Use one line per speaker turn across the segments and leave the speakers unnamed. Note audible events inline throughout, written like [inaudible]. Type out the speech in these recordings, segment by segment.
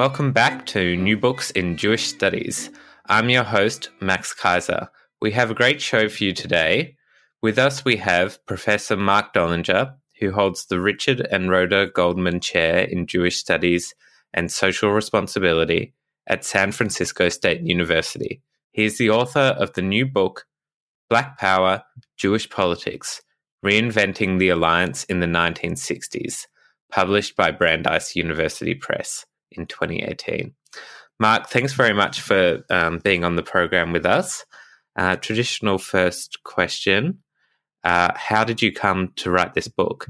Welcome back to New Books in Jewish Studies. I'm your host, Max Kaiser. We have a great show for you today. With us, we have Professor Marc Dollinger, who holds the Richard and Rhoda Goldman Chair in Jewish Studies and Social Responsibility at San Francisco State University. He is the author of the new book, Black Power Jewish Politics Reinventing the Alliance in the 1960s, published by Brandeis University Press in 2018. Marc, thanks very much for um, being on the program with us. Uh, traditional first question uh, How did you come to write this book?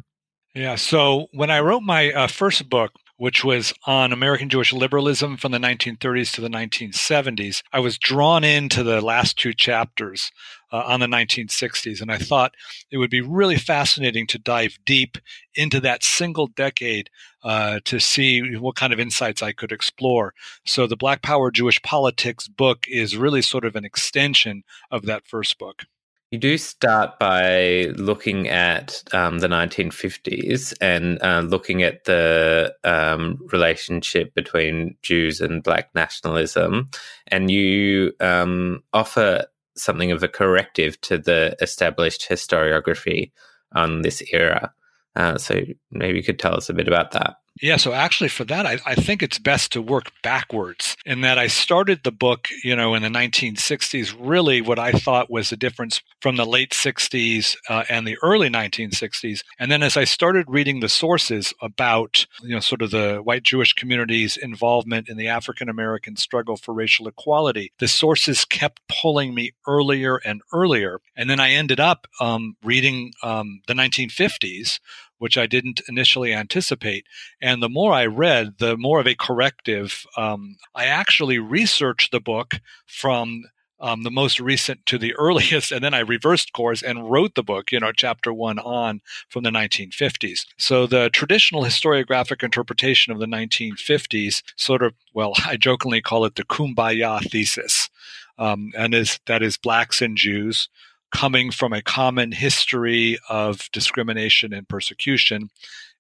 Yeah, so when I wrote my uh, first book, which was on American Jewish liberalism from the 1930s to the 1970s, I was drawn into the last two chapters uh, on the 1960s. And I thought it would be really fascinating to dive deep into that single decade uh, to see what kind of insights I could explore. So the Black Power Jewish Politics book is really sort of an extension of that first book.
You do start by looking at um, the 1950s and uh, looking at the um, relationship between Jews and Black nationalism, and you um, offer something of a corrective to the established historiography on this era. Uh, so maybe you could tell us a bit about that.
Yeah, so actually, for that, I, I, think it's best to work backwards. In that, I started the book, you know, in the 1960s, really what I thought was the difference from the late 60s uh, and the early 1960s. And then, as I started reading the sources about, you know, sort of the white Jewish community's involvement in the African American struggle for racial equality, the sources kept pulling me earlier and earlier. And then I ended up um, reading um, the 1950s which I didn't initially anticipate. And the more I read, the more of a corrective. Um, I actually researched the book from um, the most recent to the [laughs] earliest, and then I reversed course and wrote the book, you know, chapter one on from the 1950s. So the traditional historiographic interpretation of the 1950s sort of, well, [laughs] I jokingly call it the kumbaya thesis. Um, and is that is blacks and Jews coming from a common history of discrimination and persecution,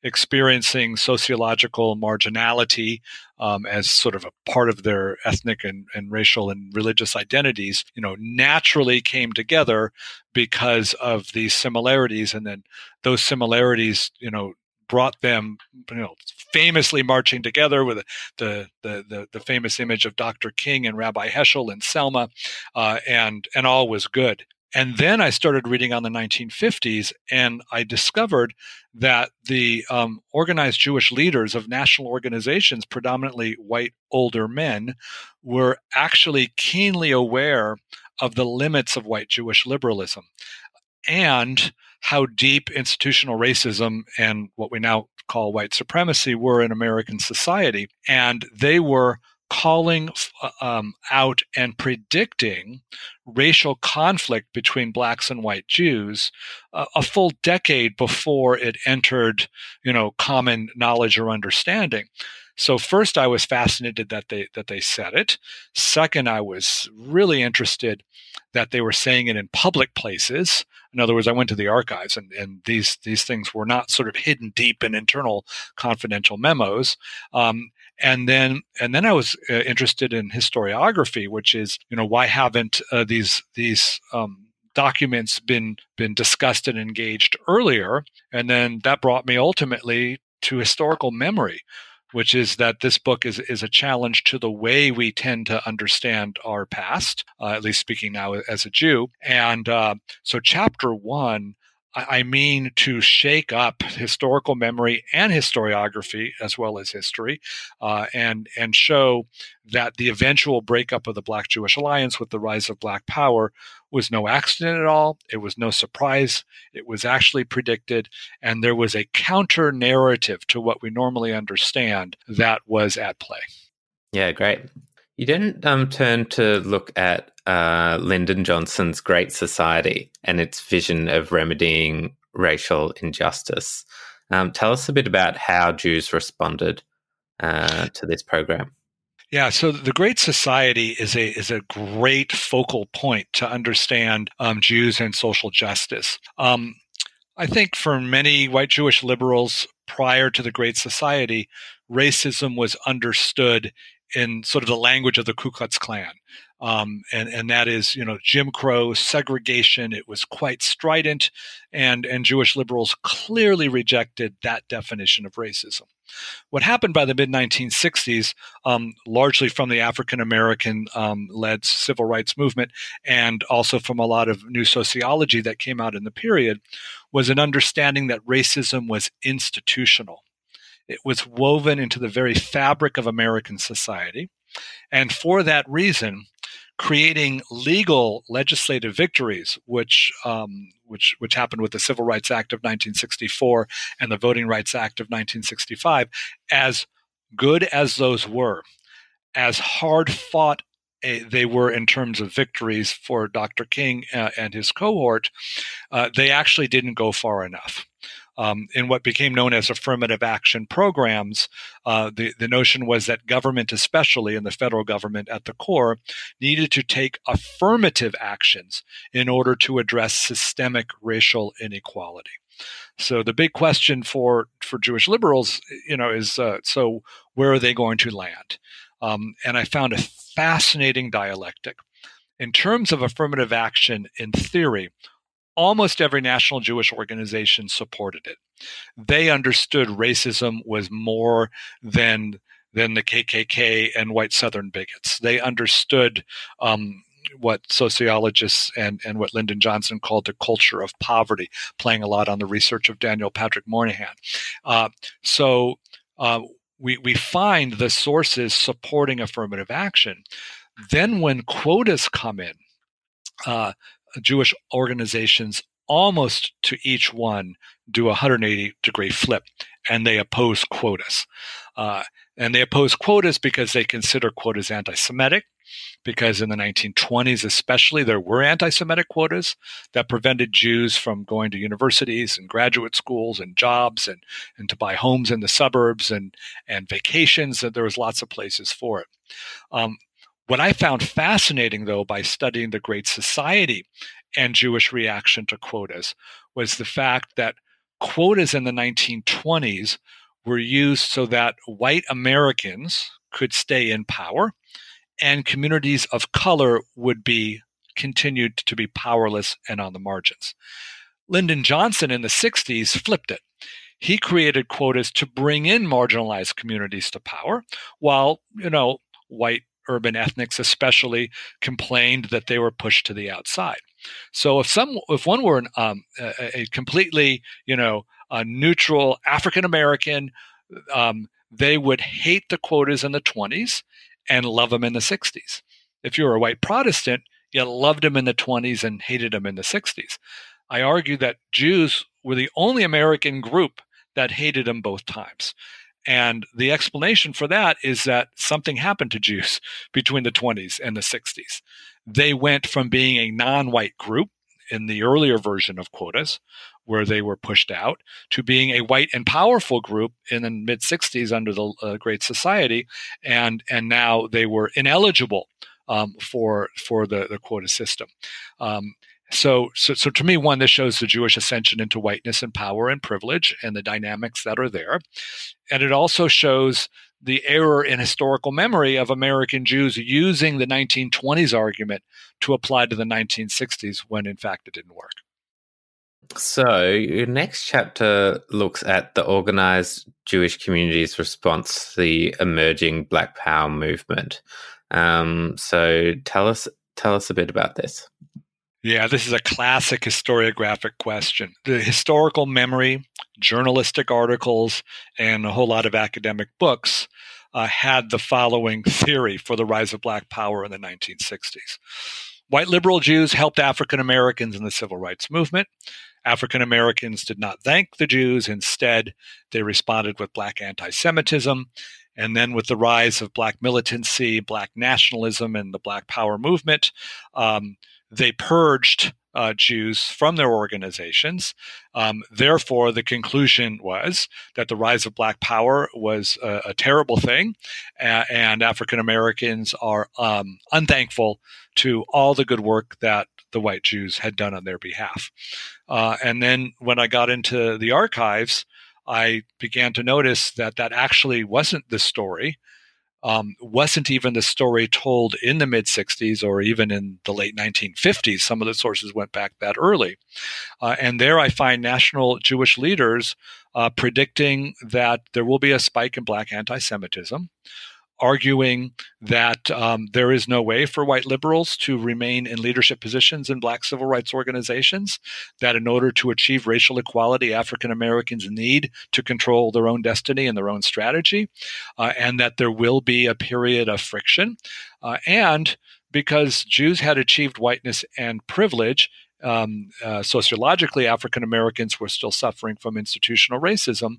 experiencing sociological marginality um, as sort of a part of their ethnic and, and racial and religious identities, you know, naturally came together because of these similarities. And then those similarities, you know, brought them, you know, famously marching together with the the the, the famous image of Dr. King and Rabbi Heschel and Selma, uh, and and all was good. And then I started reading on the 1950s, and I discovered that the um, organized Jewish leaders of national organizations, predominantly white older men, were actually keenly aware of the limits of white Jewish liberalism and how deep institutional racism and what we now call white supremacy were in American society. And they were calling uh, um, out and predicting racial conflict between blacks and white Jews uh, a full decade before it entered, you know, common knowledge or understanding. So first, I was fascinated that they that they said it. Second, I was really interested that they were saying it in public places. In other words, I went to the archives, and, and these these things were not sort of hidden deep in internal confidential memos. Um, and then and then I was uh, interested in historiography, which is you know why haven't uh, these these um, documents been been discussed and engaged earlier? And then that brought me ultimately to historical memory, which is that this book is is a challenge to the way we tend to understand our past, uh, at least speaking now as a Jew. And uh, so, chapter one I mean to shake up historical memory and historiography as well as history, uh, and and show that the eventual breakup of the Black Jewish Alliance with the rise of Black Power was no accident at all. It was no surprise. It was actually predicted, and there was a counter narrative to what we normally understand that was at play.
Yeah, great. You didn't um, turn to look at uh, Lyndon Johnson's Great Society and its vision of remedying racial injustice. Um, tell us a bit about how Jews responded uh, to this program.
Yeah, so the Great Society is a is a great focal point to understand um, Jews and social justice. Um, I think for many white Jewish liberals prior to the Great Society, racism was understood in sort of the language of the Ku Klux Klan. Um, and and that is you know Jim Crow segregation. It was quite strident, and and Jewish liberals clearly rejected that definition of racism. What happened by the mid 1960s, um, largely from the African American um, led civil rights movement, and also from a lot of new sociology that came out in the period, was an understanding that racism was institutional. It was woven into the very fabric of American society. And for that reason, creating legal legislative victories, which um, which which happened with the Civil Rights Act of 1964 and the Voting Rights Act of 1965, as good as those were, as hard fought eh, they were in terms of victories for Dr. King uh, and his cohort, uh, they actually didn't go far enough um, in what became known as affirmative action programs, uh, the, the notion was that government, especially in the federal government at the core, needed to take affirmative actions in order to address systemic racial inequality. So the big question for for Jewish liberals, you know, is uh, so where are they going to land? Um, and I found a fascinating dialectic. In terms of affirmative action in theory, almost every national Jewish organization supported it. They understood racism was more than than the KKK and white Southern bigots. They understood um, what sociologists and, and what Lyndon Johnson called the culture of poverty, playing a lot on the research of Daniel Patrick Moynihan. Uh, so uh, we, we find the sources supporting affirmative action. Then when quotas come in, uh, Jewish organizations almost to each one do a 180 degree flip and they oppose quotas. Uh, and they oppose quotas because they consider quotas anti Semitic, because in the 1920s, especially, there were anti Semitic quotas that prevented Jews from going to universities and graduate schools and jobs and, and to buy homes in the suburbs and, and vacations. And there was lots of places for it. Um, what I found fascinating, though, by studying the Great Society and Jewish reaction to quotas was the fact that quotas in the 1920s were used so that white Americans could stay in power and communities of color would be continued to be powerless and on the margins. Lyndon Johnson in the 60s flipped it. He created quotas to bring in marginalized communities to power, while, you know, white urban ethnics especially complained that they were pushed to the outside. So if some if one were an, um, a, a, completely you know a neutral African American, um, they would hate the quotas in the 20s and love them in the 60s. If you were a white Protestant, you loved them in the 20s and hated them in the 60s. I argue that Jews were the only American group that hated them both times. And the explanation for that is that something happened to Jews [laughs] between the 20s and the 60s. They went from being a non white group in the earlier version of quotas, where they were pushed out, to being a white and powerful group in the mid 60s under the uh, Great Society. And, and now they were ineligible um, for, for the, the quota system. Um, so, so, so to me, one, this shows the Jewish ascension into whiteness and power and privilege and the dynamics that are there. And it also shows the error in historical memory of American Jews using the 1920s argument to apply to the 1960s when in fact it didn't work.
So, your next chapter looks at the organized Jewish community's response to the emerging Black Power movement. Um, so, tell us tell us a bit about this.
Yeah, this is a classic historiographic question. The historical memory, journalistic articles, and a whole lot of academic books uh, had the following theory for the rise of black power in the 1960s. White liberal Jews helped African Americans in the civil rights movement. African Americans did not thank the Jews. Instead, they responded with black anti Semitism. And then, with the rise of black militancy, black nationalism, and the black power movement, um, they purged uh, Jews from their organizations. Um, therefore, the conclusion was that the rise of Black Power was a, a terrible thing, uh, and African Americans are um, unthankful to all the good work that the white Jews had done on their behalf. Uh, and then, when I got into the archives, I began to notice that that actually wasn't the story um, wasn't even the story told in the mid 60s or even in the late 1950s. Some of the sources went back that early. Uh, and there I find national Jewish leaders uh, predicting that there will be a spike in black anti Semitism arguing that um, there is no way for white liberals to remain in leadership positions in black civil rights organizations, that in order to achieve racial equality, African Americans need to control their own destiny and their own strategy, uh, and that there will be a period of friction. Uh, and because Jews had achieved whiteness and privilege, um, uh, sociologically, African Americans were still suffering from institutional racism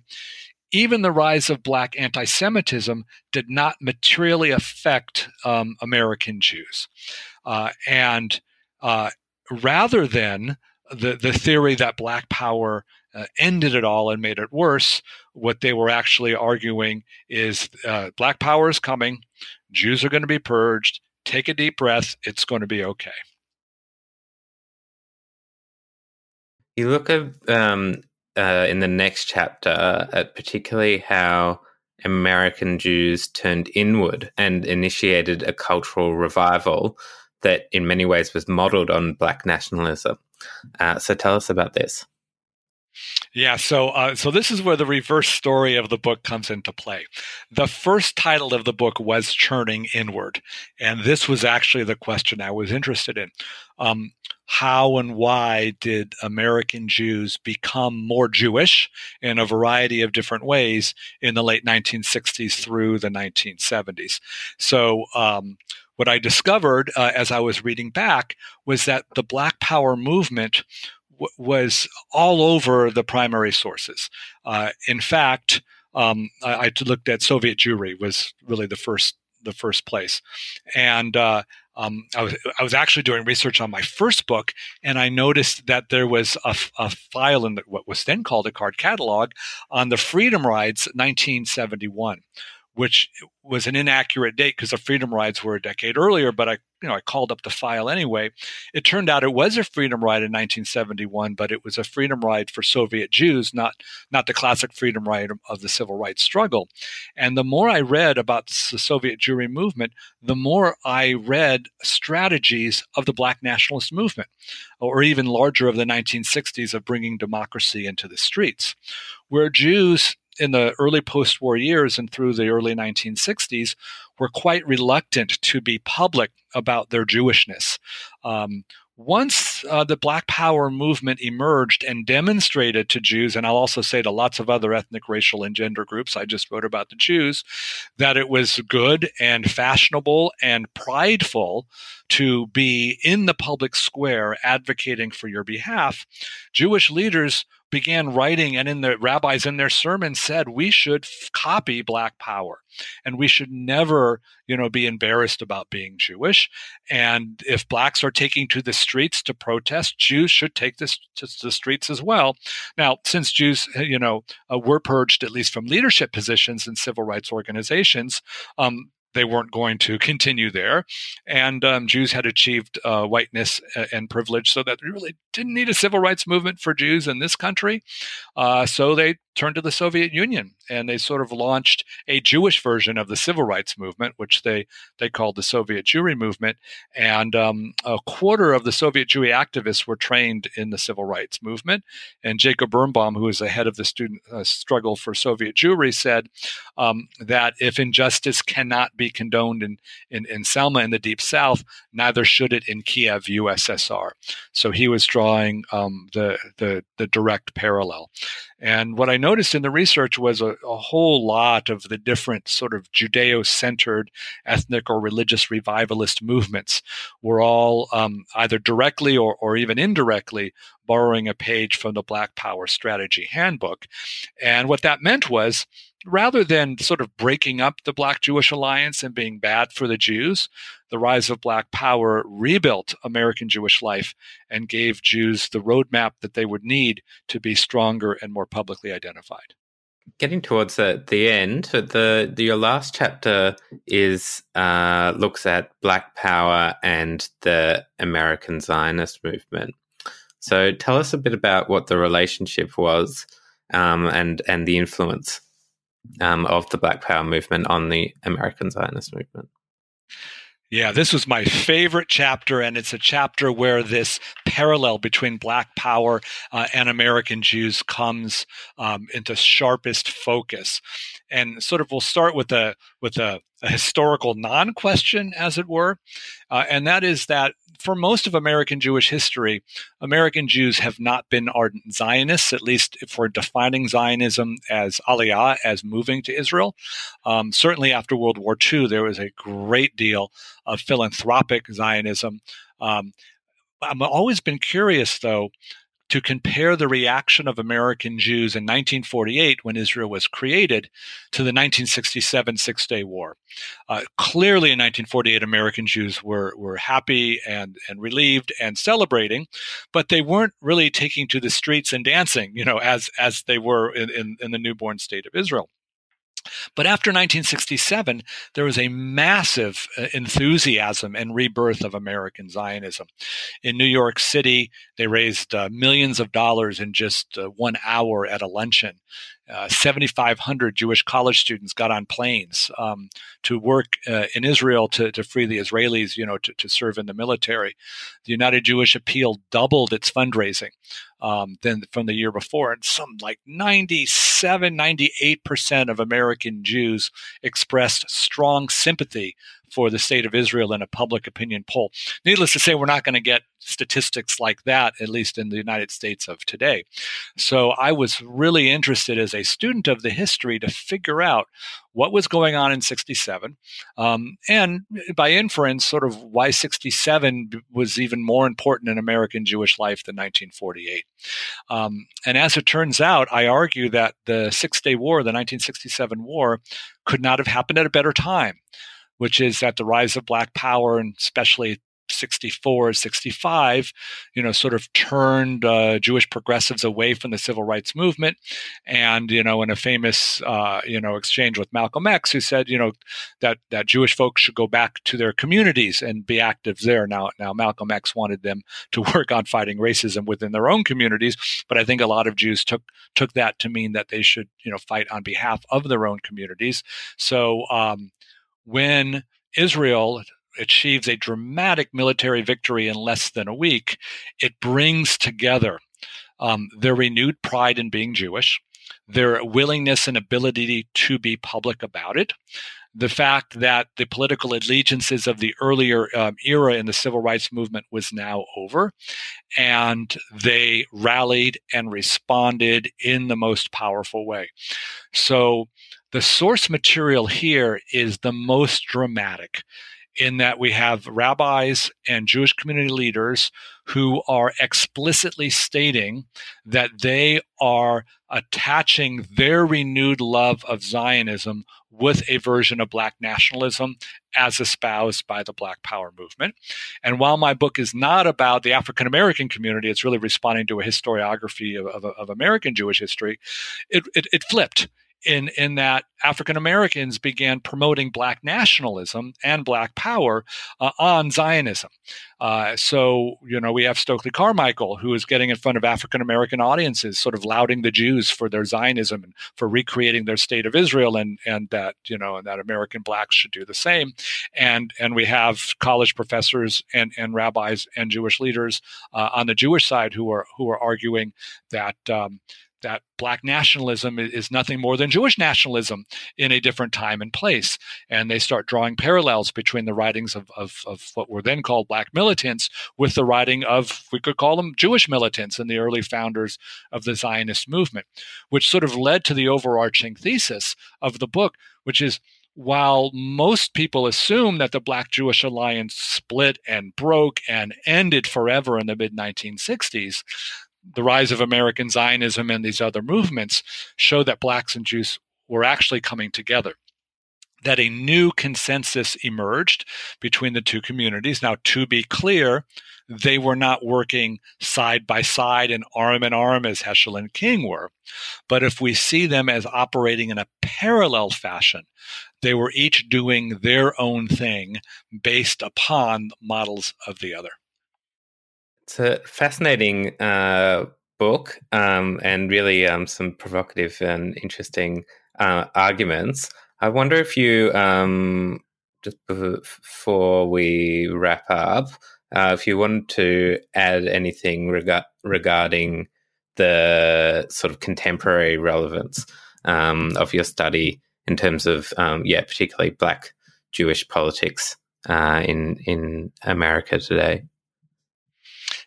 even the rise of black anti Semitism did not materially affect um, American Jews. Uh, and uh, rather than the, the theory that black power uh, ended it all and made it worse, what they were actually arguing is uh, black power is coming, Jews are going to be purged, take a deep breath, it's going to be okay.
You look at um, uh, in the next chapter at particularly how American Jews turned inward and initiated a cultural revival that, in many ways, was modeled on Black nationalism. Uh, so, tell us about this.
Yeah, so uh, so this is where the reverse story of the book comes into play. The first title of the book was "Churning Inward," and this was actually the question I was interested in. Um, how and why did American Jews become more Jewish in a variety of different ways in the late 1960s through the 1970s? So. Um, what I discovered uh, as I was reading back was that the Black Power movement was all over the primary sources. Uh, in fact, um, I, I, looked at Soviet Jewry was really the first the first place, and uh, um, I was I was actually doing research on my first book, and I noticed that there was a, a file in the, what was then called a card catalog on the Freedom Rides 1971 which was an inaccurate date because the freedom rides were a decade earlier but i you know i called up the file anyway. It turned out it was a freedom ride in 1971 but it was a freedom ride for soviet jews not not the classic freedom ride of the civil rights struggle. And the more i read about the soviet jewry movement the more i read strategies of the black nationalist movement or even larger of the 1960s of bringing democracy into the streets where jews in the early post war years and through the early 1960s were quite reluctant to be public about their Jewishness. Um, once uh, the Black Power movement emerged and demonstrated to Jews, and I'll also say to lots of other ethnic, racial, and gender groups, I just wrote about the Jews, that it was good and fashionable and prideful to be in the public square advocating for your behalf, Jewish leaders began writing and in the rabbis in their sermons said we should f- copy black power and we should never you know be embarrassed about being jewish and if blacks are taking to the streets to protest jews should take this to the streets as well now since jews you know uh, were purged at least from leadership positions in civil rights organizations um, they weren't going to continue there. And um, Jews had achieved uh, whiteness and privilege so that they really didn't need a civil rights movement for Jews in this country. Uh, so they turned to the Soviet Union and they sort of launched a Jewish version of the civil rights movement, which they, they called the Soviet Jewry movement. And um, a quarter of the Soviet Jewry activists were trained in the civil rights movement. And Jacob Birnbaum, who is the head of the student uh, struggle for Soviet Jewry, said um, that if injustice cannot be condoned in, in, in Selma in the Deep South, neither should it in Kiev, USSR. So he was drawing um, the, the, the direct parallel. And what I noticed in the research was a, a whole lot of the different sort of Judeo centered ethnic or religious revivalist movements were all um, either directly or, or even indirectly borrowing a page from the Black Power Strategy Handbook. And what that meant was rather than sort of breaking up the Black Jewish alliance and being bad for the Jews, the rise of Black power rebuilt American Jewish life and gave Jews the roadmap that they would need to be stronger and more publicly identified.
Getting towards the, the end, the, the your last chapter is uh, looks at Black Power and the American Zionist movement. So tell us a bit about what the relationship was um, and and the influence um, of the Black Power movement on the American Zionist movement.
Yeah, this was my favorite chapter, and it's a chapter where this parallel between Black Power uh, and American Jews comes um, into sharpest focus. And sort of, we'll start with a with a, a historical non-question, as it were, uh, and that is that for most of American Jewish history, American Jews have not been ardent Zionists, at least for defining Zionism as aliyah, as moving to Israel. Um, certainly after World War II, there was a great deal of philanthropic Zionism. Um, I've always been curious, though, to compare the reaction of American Jews in 1948, when Israel was created, to the 1967 Six Day War. Uh, clearly, in 1948, American Jews were, were happy and, and relieved and celebrating, but they weren't really taking to the streets and dancing, you know, as, as they were in, in, in the newborn state of Israel. But after 1967, there was a massive uh, enthusiasm and rebirth of American Zionism. In New York City, they raised uh, millions of dollars in just uh, one hour at a luncheon. Uh, 7,500 Jewish college students got on planes um, to work uh, in Israel to, to free the Israelis, you know, to, to serve in the military. The United Jewish Appeal doubled its fundraising um, than from the year before. And some like 97, 98% of American Jews expressed strong sympathy for the state of Israel in a public opinion poll. Needless to say, we're not going to get statistics like that, at least in the United States of today. So I was really interested as a student of the history to figure out what was going on in 67 um, and by inference sort of why 67 was even more important in american jewish life than 1948 um, and as it turns out i argue that the six day war the 1967 war could not have happened at a better time which is that the rise of black power and especially 64, 65, you know, sort of turned uh, Jewish progressives away from the civil rights movement. And, you know, in a famous, uh, you know, exchange with Malcolm X, who said, you know, that, that Jewish folks should go back to their communities and be active there. Now, now Malcolm X wanted them to [laughs] work on fighting racism within their own communities. But I think a lot of Jews took, took that to mean that they should, you know, fight on behalf of their own communities. So, um, when Israel achieves a dramatic military victory in less than a week, it brings together um, their renewed pride in being Jewish, their willingness and ability to be public about it, the fact that the political allegiances of the earlier um, era in the civil rights movement was now over, and they rallied and responded in the most powerful way. So the source material here is the most dramatic in that we have rabbis and Jewish community leaders who are explicitly stating that they are attaching their renewed love of Zionism with a version of Black nationalism as espoused by the Black Power movement. And while my book is not about the African American community, it's really responding to a historiography of, of, of American Jewish history, it, it, it flipped in in that African Americans began promoting black nationalism and black power uh, on Zionism. Uh, so, you know, we have Stokely Carmichael, who is getting in front of African American audiences, sort of lauding the Jews for their Zionism and for recreating their state of Israel, and and that you know, and that American blacks should do the same. And and we have college professors and and rabbis and Jewish leaders uh, on the Jewish side who are who are arguing that. Um, that black nationalism is nothing more than Jewish nationalism in a different time and place. And they start drawing parallels between the writings of, of, of, what were then called black militants with the writing of, we could call them Jewish militants and the early founders of the Zionist movement, which sort of led to the overarching thesis of the book, which is while most people assume that the Black Jewish Alliance split and broke and ended forever in the mid 1960s, the rise of American Zionism and these other movements show that blacks and Jews were actually coming together. That a new consensus emerged between the two communities. Now, to be clear, they were not working side by side and arm in arm as Heschel and King were. But if we see them as operating in a parallel fashion, they were each doing their own thing based upon models of the other.
It's a fascinating uh, book um, and really um, some provocative and interesting uh, arguments. I wonder if you, um, just before we wrap up, uh, if you wanted to add anything rega- regarding the sort of contemporary relevance um, of your study in terms of, um, yeah, particularly Black Jewish politics uh, in in America today.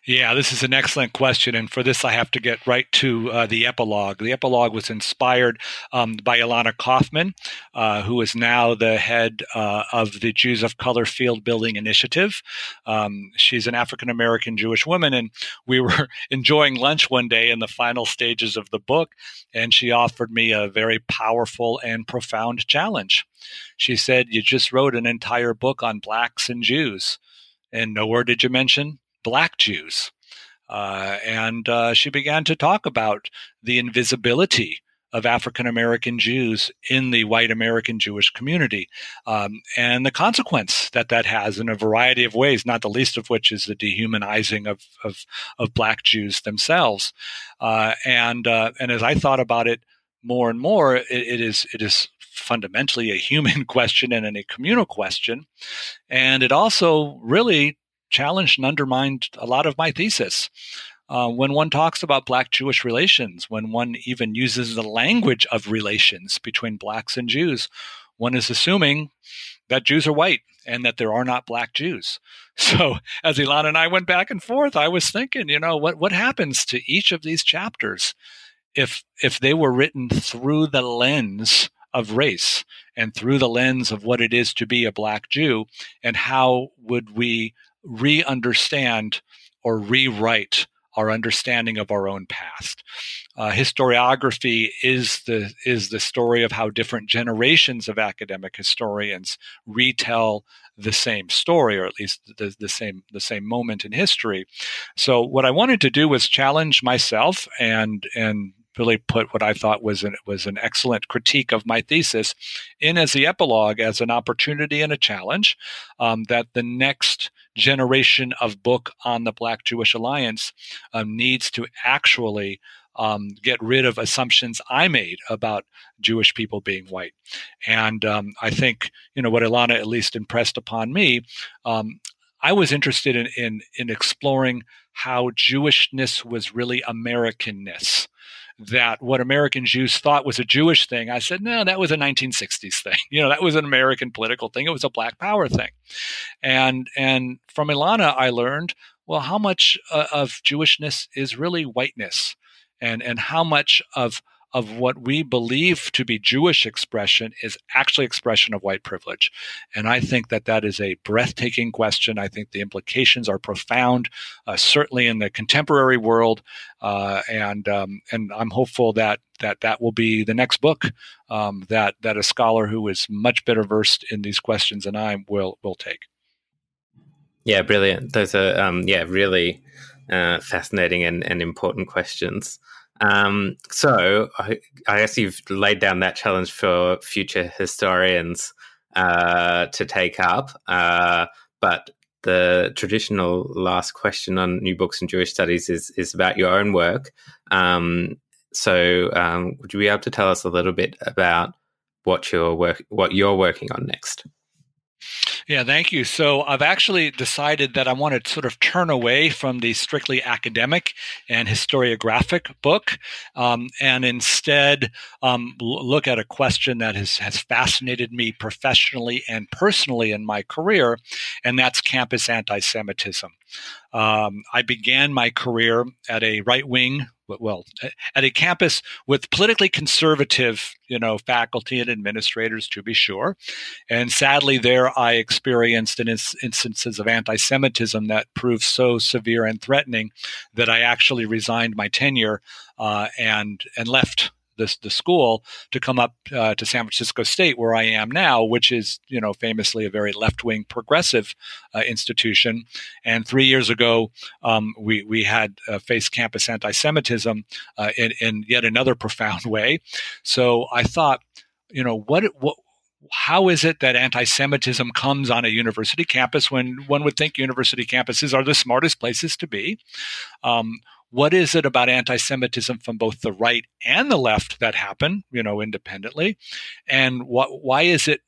Yeah, this is an excellent question. And for this, I have to get right to uh, the epilogue. The epilogue was inspired um, by Ilana Kaufman, uh, who is now the head uh, of the Jews of Color Field Building Initiative. Um, she's an African American Jewish woman, and we were [laughs] enjoying lunch one day in the final stages of the book, and she offered me a very powerful and profound challenge. She said, You just wrote an entire book on blacks and Jews. And nowhere did you mention black Jews. Uh, and uh, she began to talk about the invisibility of African American Jews in the white American Jewish community um, and the consequence that that has in a variety of ways, not the least of which is the dehumanizing of, of, of black Jews themselves. Uh, and, uh, and as I thought about it more and more, it, it is, it is fundamentally a human [laughs] question and a communal question. And it also really challenged and undermined a lot of my thesis. Uh, when one talks about black Jewish relations, when one even uses the language of relations between blacks and Jews, one is assuming that Jews are white and that there are not black Jews. [laughs] So as Ilana and I went back and forth, I was thinking, you know, what, what happens to each of these chapters if if they were written through the lens of race and through the lens of what it is to be a black Jew, and how would we re understand or rewrite our understanding of our own past. Uh, historiography is the is the story of how different generations of academic historians retell the same story, or at least the, the same the same moment in history. So, what I wanted to do was challenge myself and and really put what I thought was an, was an excellent critique of my thesis in as the epilogue as an opportunity and a challenge um, that the next generation of book on the Black Jewish Alliance um, needs to actually um, get rid of assumptions I made about Jewish people being white. And um, I think, you know, what Ilana at least impressed upon me, um, I was interested in, in, in exploring how Jewishness was really Americanness that what American Jews thought was a Jewish thing. I said, no, that was a 1960s thing. [laughs] You know, that was an American political thing. It was a Black Power thing. And and from Ilana, I learned well how much uh, of Jewishness is really whiteness, and and how much of of what we believe to be Jewish expression is actually expression of white privilege. And I think that that is a breathtaking question. I think the implications are profound, uh, certainly in the contemporary world. Uh, and um, and I'm hopeful that that that will be the next book um, that that a scholar who is much better versed in these questions than I will will take.
Yeah, brilliant. Those are um, yeah really uh, fascinating and, and important questions. Um, so I, I, guess you've laid down that challenge for future historians uh, to take up. Uh, but the traditional last question on new books and Jewish studies is is about your own work. Um, so, um, would you be able to tell us a little bit about what you're work what you're working on next?
Yeah, thank you. So I've actually decided that I want to sort of turn away from the strictly academic and historiographic book um, and instead um, look at a question that has, has fascinated me professionally and personally in my career, and that's campus anti Semitism. Um, I began my career at a right wing well at a campus with politically conservative you know faculty and administrators to be sure. And sadly there i experienced an ins- instances of anti-semitism that proved so severe and threatening that i actually resigned my tenure uh, and and left the, the school to come up uh, to San Francisco State, where I am now, which is you know famously a very left wing progressive uh, institution. And three years ago, um, we we had uh, faced campus anti-Semitism uh, in, in yet another profound [laughs] way. So I thought, you know, what what how is it that anti-Semitism comes on a university campus when one would think university campuses are the smartest places to be? Um, what is it about anti-Semitism from both the right and the left that happen, you know, independently, and what why is it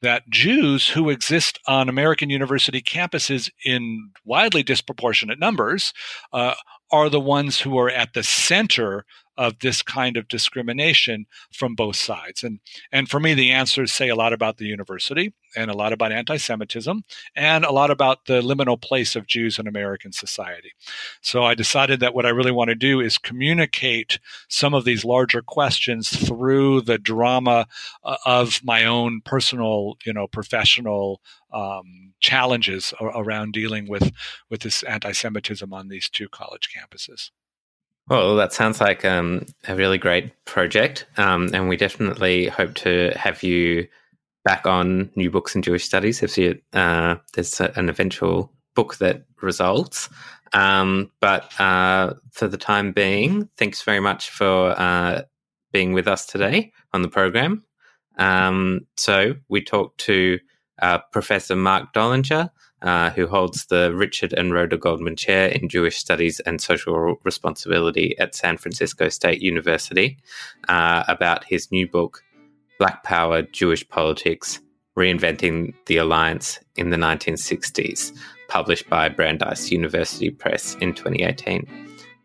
that Jews who exist on American university campuses in widely disproportionate numbers uh, are the ones who are at the center of this kind of discrimination from both sides. And, and for me, the answers say a lot about the university and a lot about anti Semitism and a lot about the liminal place of Jews in American society. So I decided that what I really want to do is communicate some of these larger questions through the drama uh, of my own personal, you know, professional um, challenges around dealing with, with this anti Semitism on these two college campuses.
Well, that sounds like um, a really great project, um, and we definitely hope to have you back on New Books in Jewish Studies if you, uh, there's an eventual book that results. Um, but uh, for the time being, thanks very much for uh, being with us today on the program. Um, so we talked to uh, Professor Marc Dollinger uh, who holds the Richard and Rhoda Goldman Chair in Jewish Studies and Social Responsibility at San Francisco State University, uh, about his new book, Black Power Jewish Politics Reinventing the Alliance in the 1960s, published by Brandeis University Press in 2018.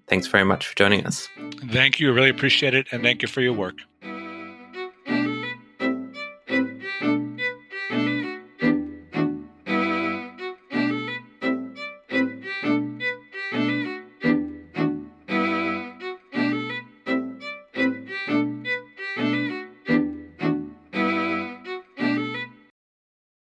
Thanks very much for joining us.
Thank you. I really appreciate it. And thank you for your work.